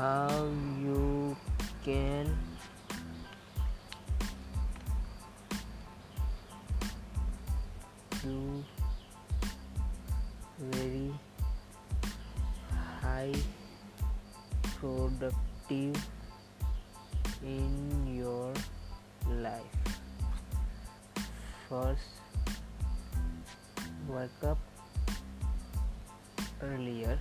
how you can do very high productive in your life? First wake up earlier.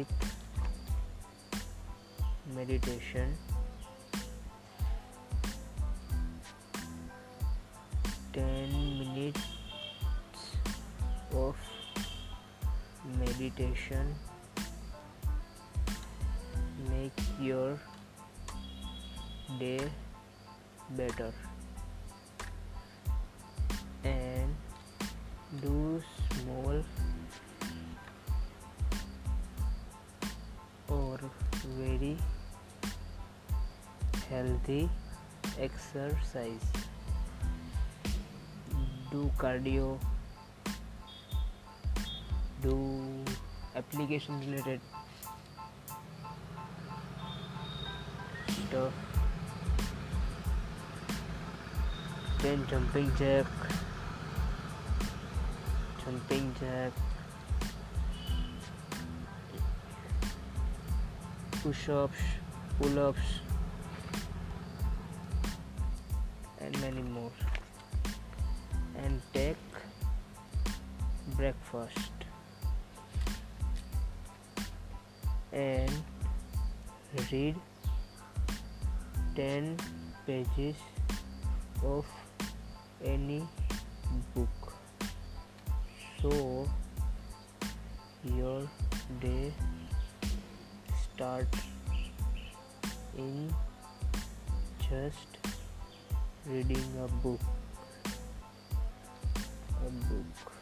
With meditation 10 minutes of meditation make your day better. And और very healthy exercise. Do cardio do application related stuff then jumping jack jumping push-ups pull-ups and many more. And take breakfast. And read 10 pages of any book. So your day start in just reading a book. A book.